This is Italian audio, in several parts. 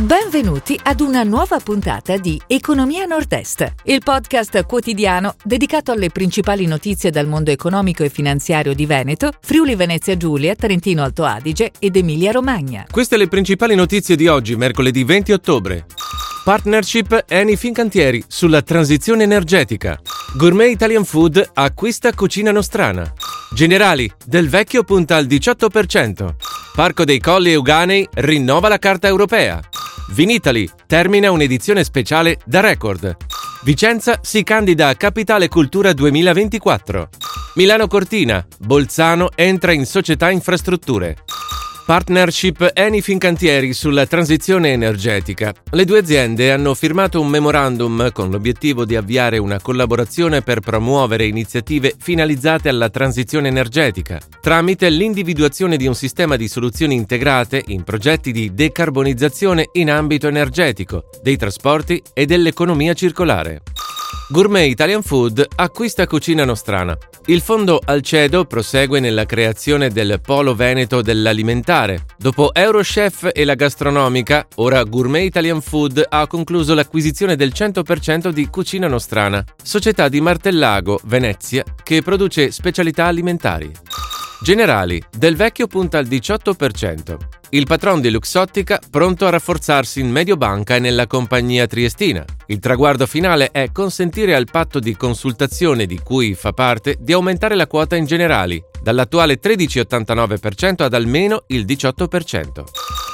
Benvenuti ad una nuova puntata di Economia Nord-Est, il podcast quotidiano dedicato alle principali notizie dal mondo economico e finanziario di Veneto, Friuli Venezia Giulia, Trentino Alto Adige ed Emilia Romagna. Queste le principali notizie di oggi, mercoledì 20 ottobre. Partnership Eni Fincantieri sulla transizione energetica. Gourmet Italian Food acquista Cucina Nostrana. Generali, Del Vecchio punta al 18%. Parco dei Colli Euganei rinnova la carta europea. Vinitali termina un'edizione speciale da record. Vicenza si candida a Capitale Cultura 2024. Milano Cortina, Bolzano entra in società infrastrutture. Partnership Eni Fincantieri sulla transizione energetica. Le due aziende hanno firmato un memorandum con l'obiettivo di avviare una collaborazione per promuovere iniziative finalizzate alla transizione energetica, tramite l'individuazione di un sistema di soluzioni integrate in progetti di decarbonizzazione in ambito energetico, dei trasporti e dell'economia circolare. Gourmet Italian Food acquista Cucina Nostrana. Il fondo Alcedo prosegue nella creazione del polo veneto dell'alimentare. Dopo Eurochef e la gastronomica, ora Gourmet Italian Food ha concluso l'acquisizione del 100% di Cucina Nostrana, società di Martellago, Venezia, che produce specialità alimentari. Generali, Del Vecchio punta al 18%. Il patron di Luxottica pronto a rafforzarsi in Mediobanca e nella compagnia triestina. Il traguardo finale è consentire al patto di consultazione di cui fa parte di aumentare la quota in Generali, dall'attuale 13,89% ad almeno il 18%.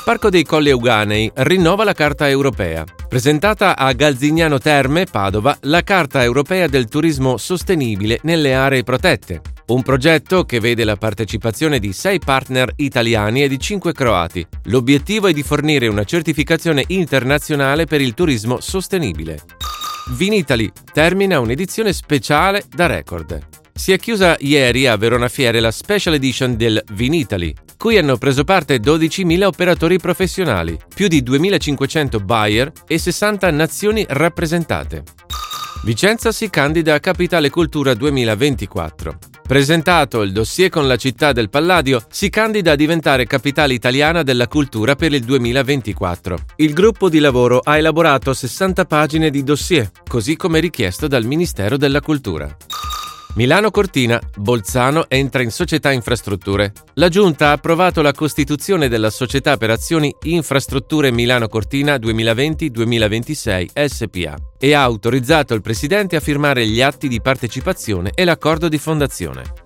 Parco dei Colli Euganei rinnova la Carta Europea. Presentata a Galzignano Terme, Padova, la Carta Europea del Turismo Sostenibile nelle aree protette. Un progetto che vede la partecipazione di sei partner italiani e di cinque croati. L'obiettivo è di fornire una certificazione internazionale per il turismo sostenibile. Vinitali termina un'edizione speciale da record. Si è chiusa ieri a Verona Fiere la Special Edition del Vinitali, cui hanno preso parte 12.000 operatori professionali, più di 2.500 buyer e 60 nazioni rappresentate. Vicenza si candida a Capitale Cultura 2024. Presentato il dossier con la città del Palladio, si candida a diventare capitale italiana della cultura per il 2024. Il gruppo di lavoro ha elaborato 60 pagine di dossier, così come richiesto dal Ministero della Cultura. Milano Cortina, Bolzano entra in società infrastrutture. La Giunta ha approvato la costituzione della società per azioni Infrastrutture Milano Cortina 2020-2026 SPA e ha autorizzato il Presidente a firmare gli atti di partecipazione e l'accordo di fondazione.